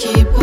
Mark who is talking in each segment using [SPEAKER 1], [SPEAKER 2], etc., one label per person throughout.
[SPEAKER 1] keep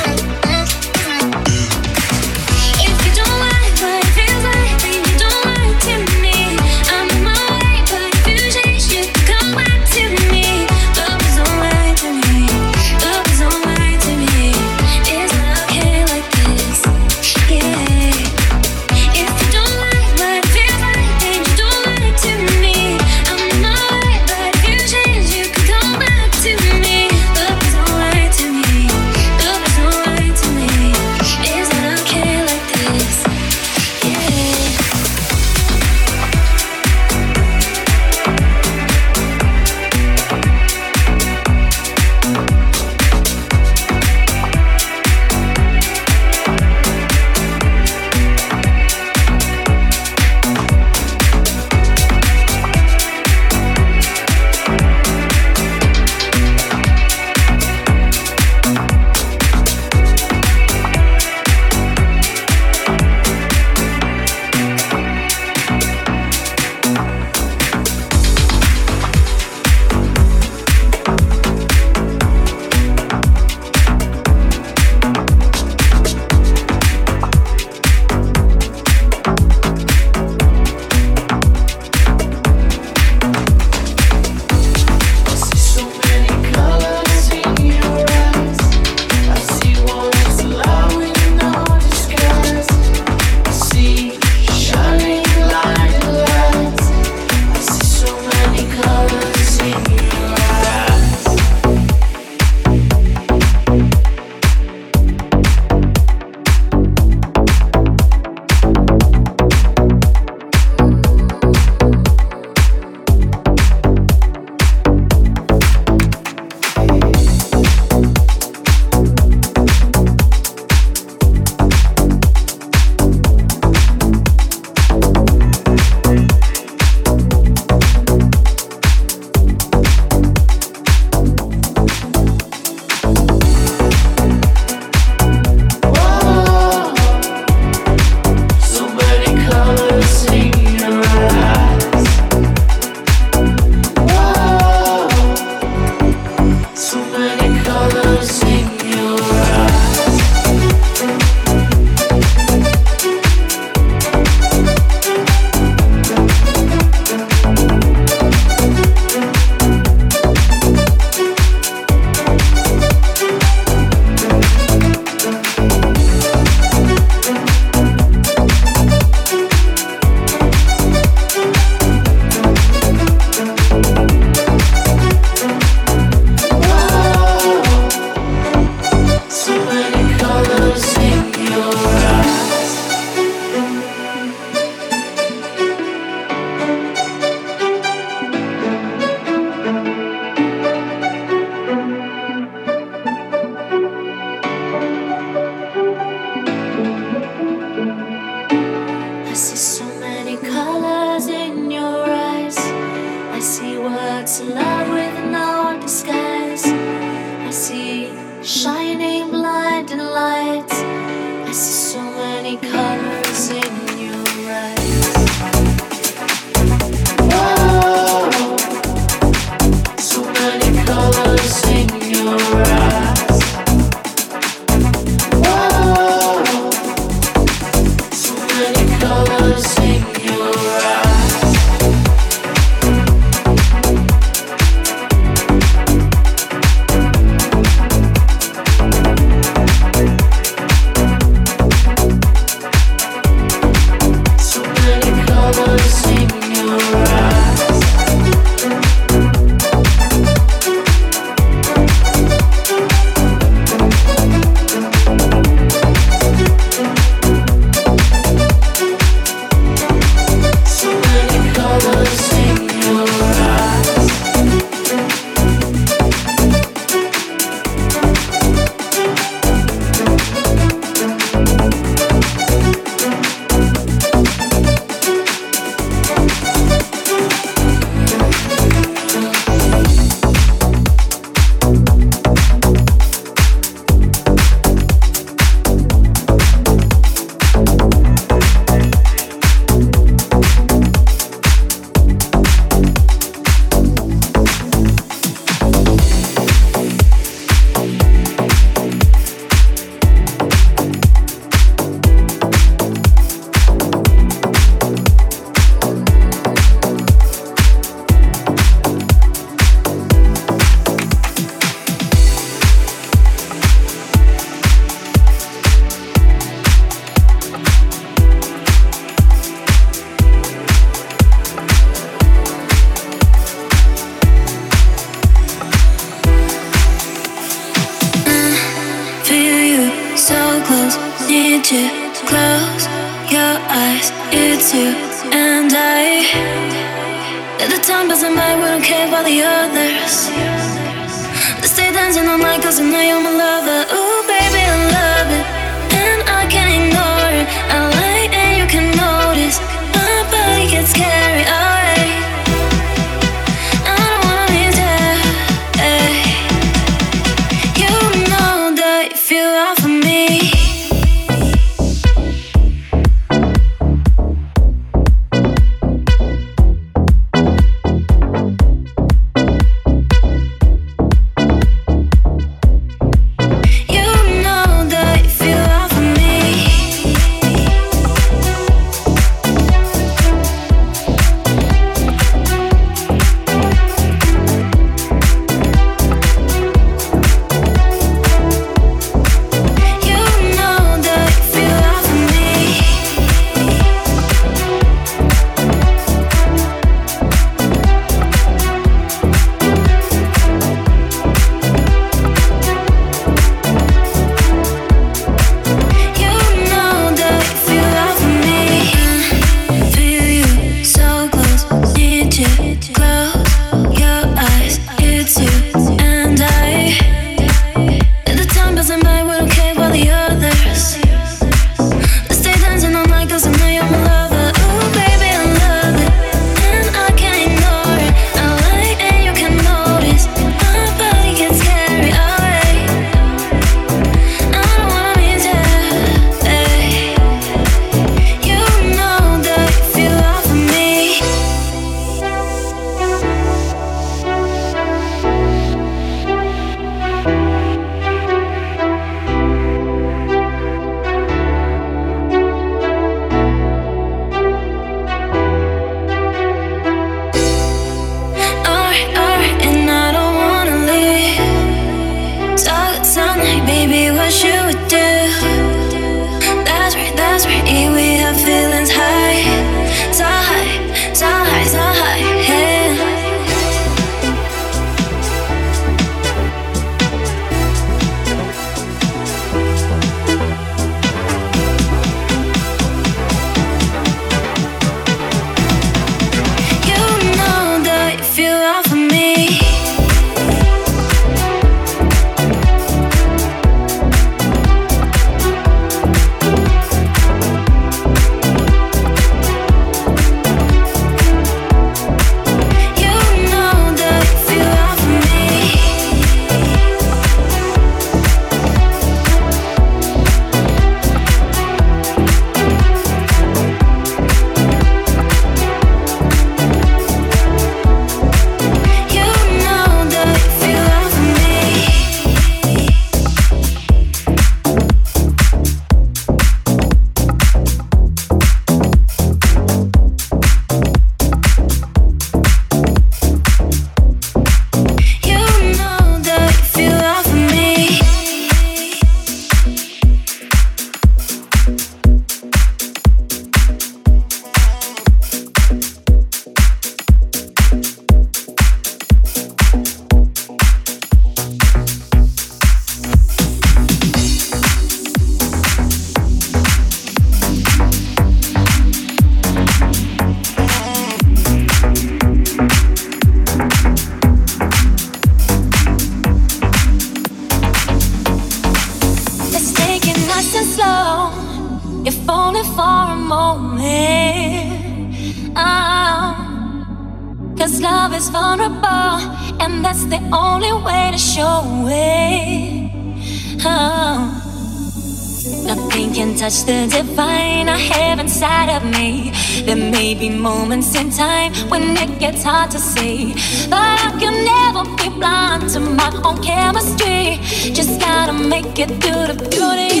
[SPEAKER 1] at me. There may be moments in time when it gets hard to see, but I can never be blind to my own chemistry. Just gotta make it through the beauty.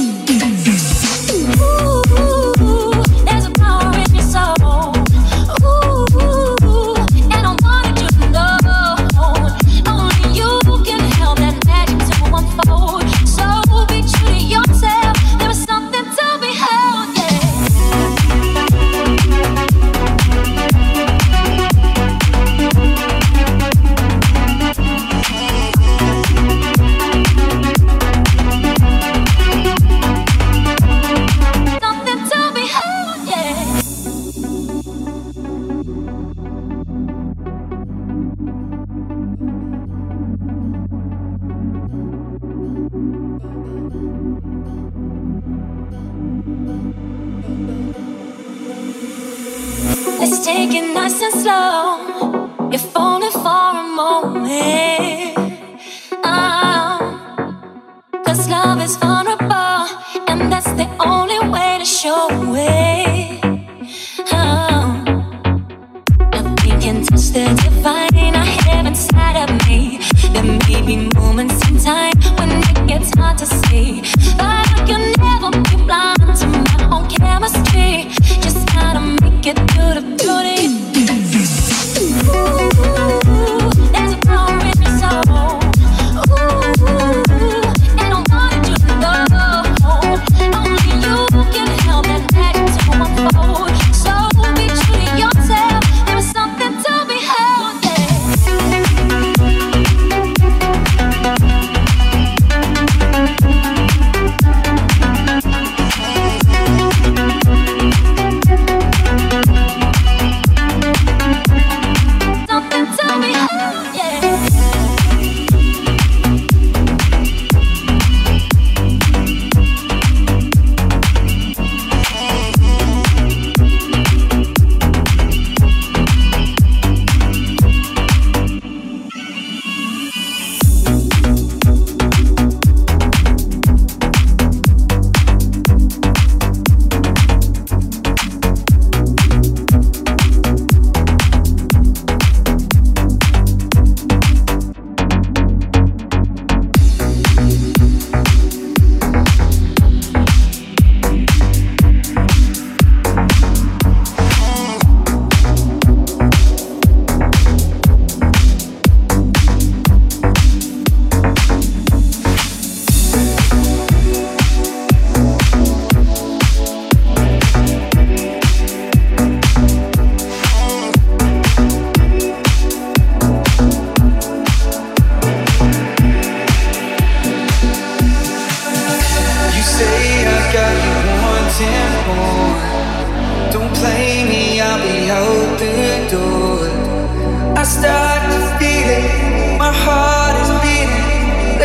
[SPEAKER 1] Ooh.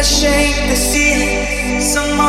[SPEAKER 1] shake the ceiling. Someone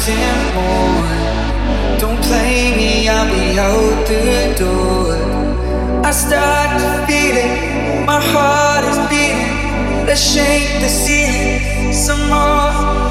[SPEAKER 1] wanting more. Don't play me, I'll be out
[SPEAKER 2] the door. I start to feel it, my heart is beating. Let's shake the ceiling some more.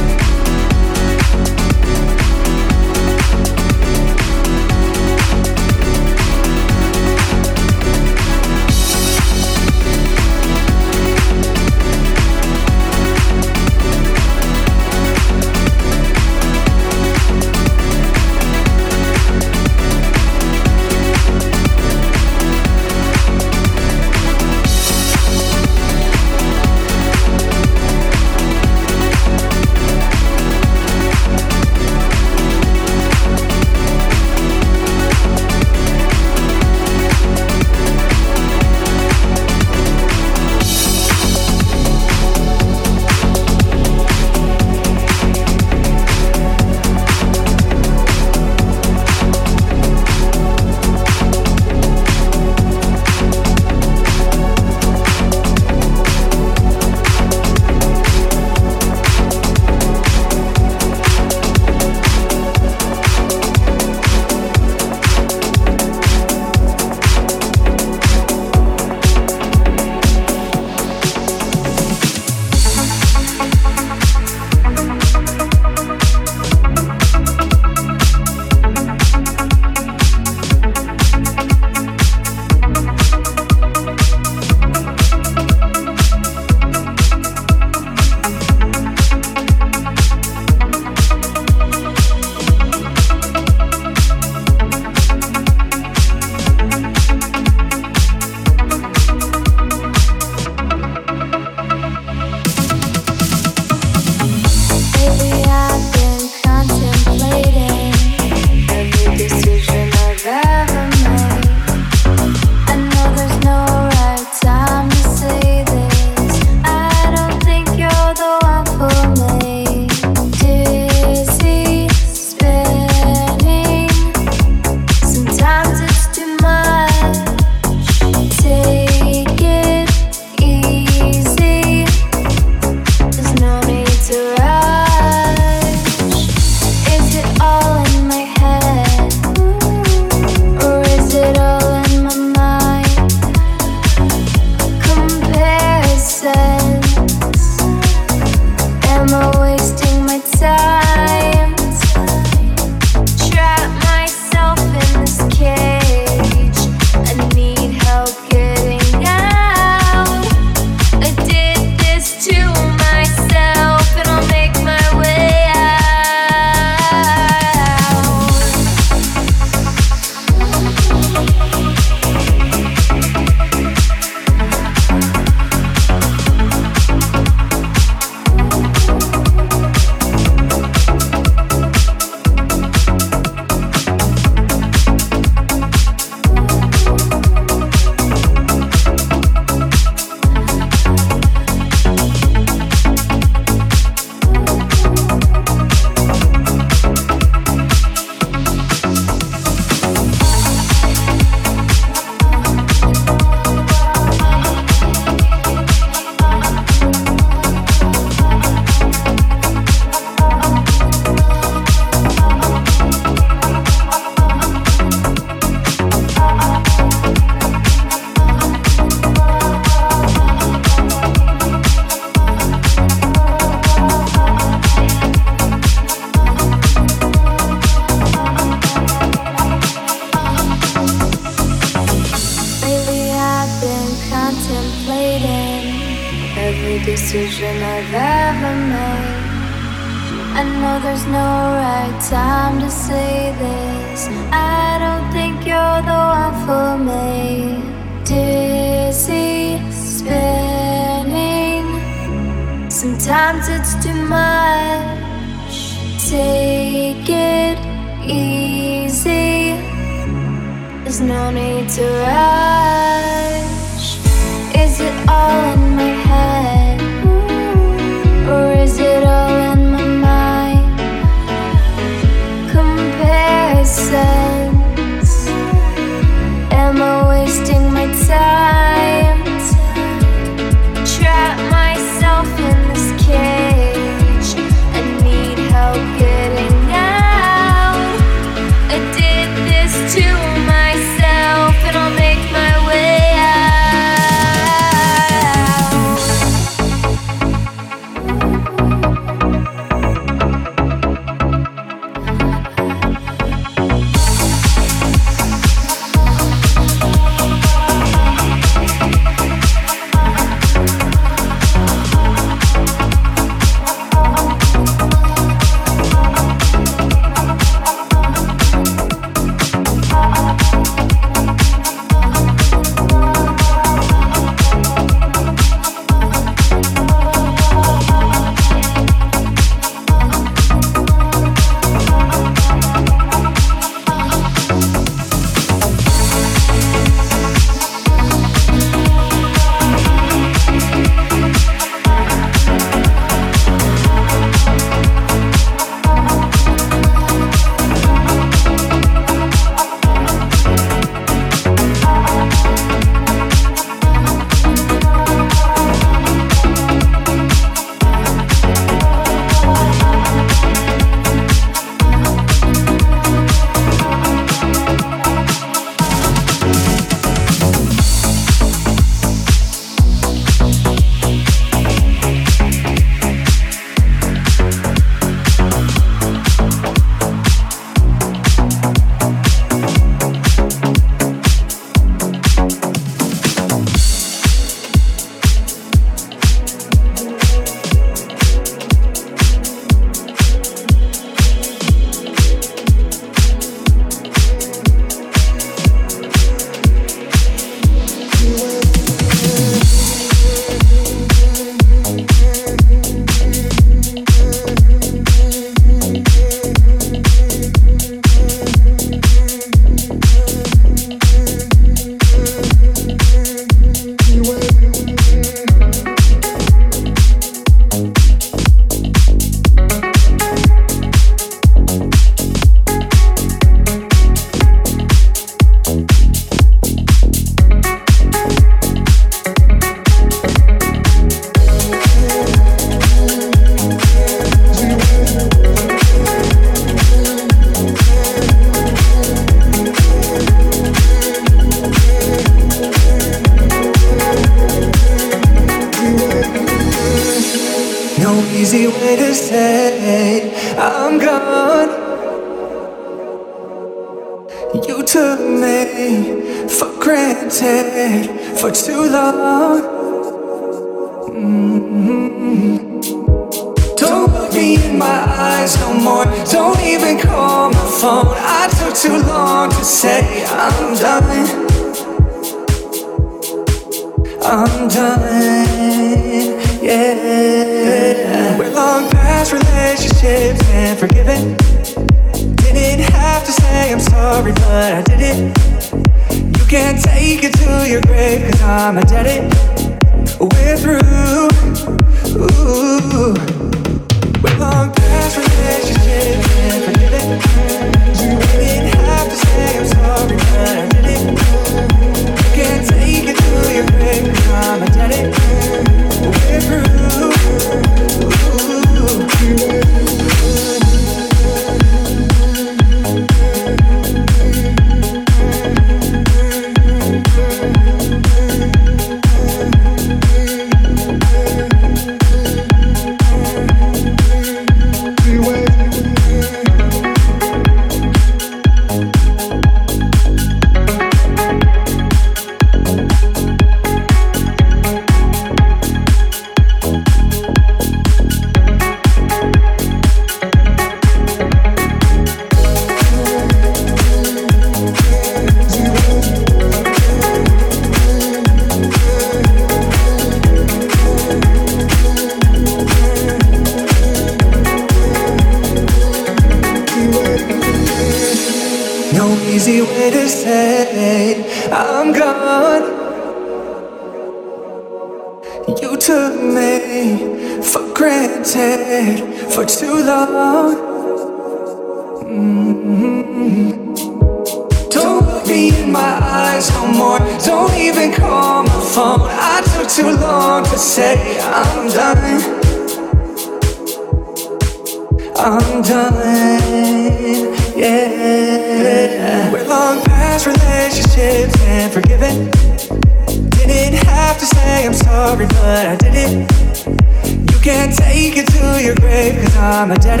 [SPEAKER 2] You can't take it to your grave, cause I'm a dead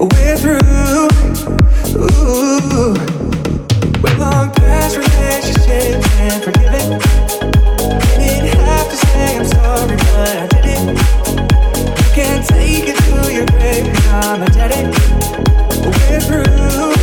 [SPEAKER 2] We're through. Ooh. We're long past relationships and forgiving. Didn't have to say I'm sorry, but I did it. You can't take it to your grave, cause I'm a end. We're through.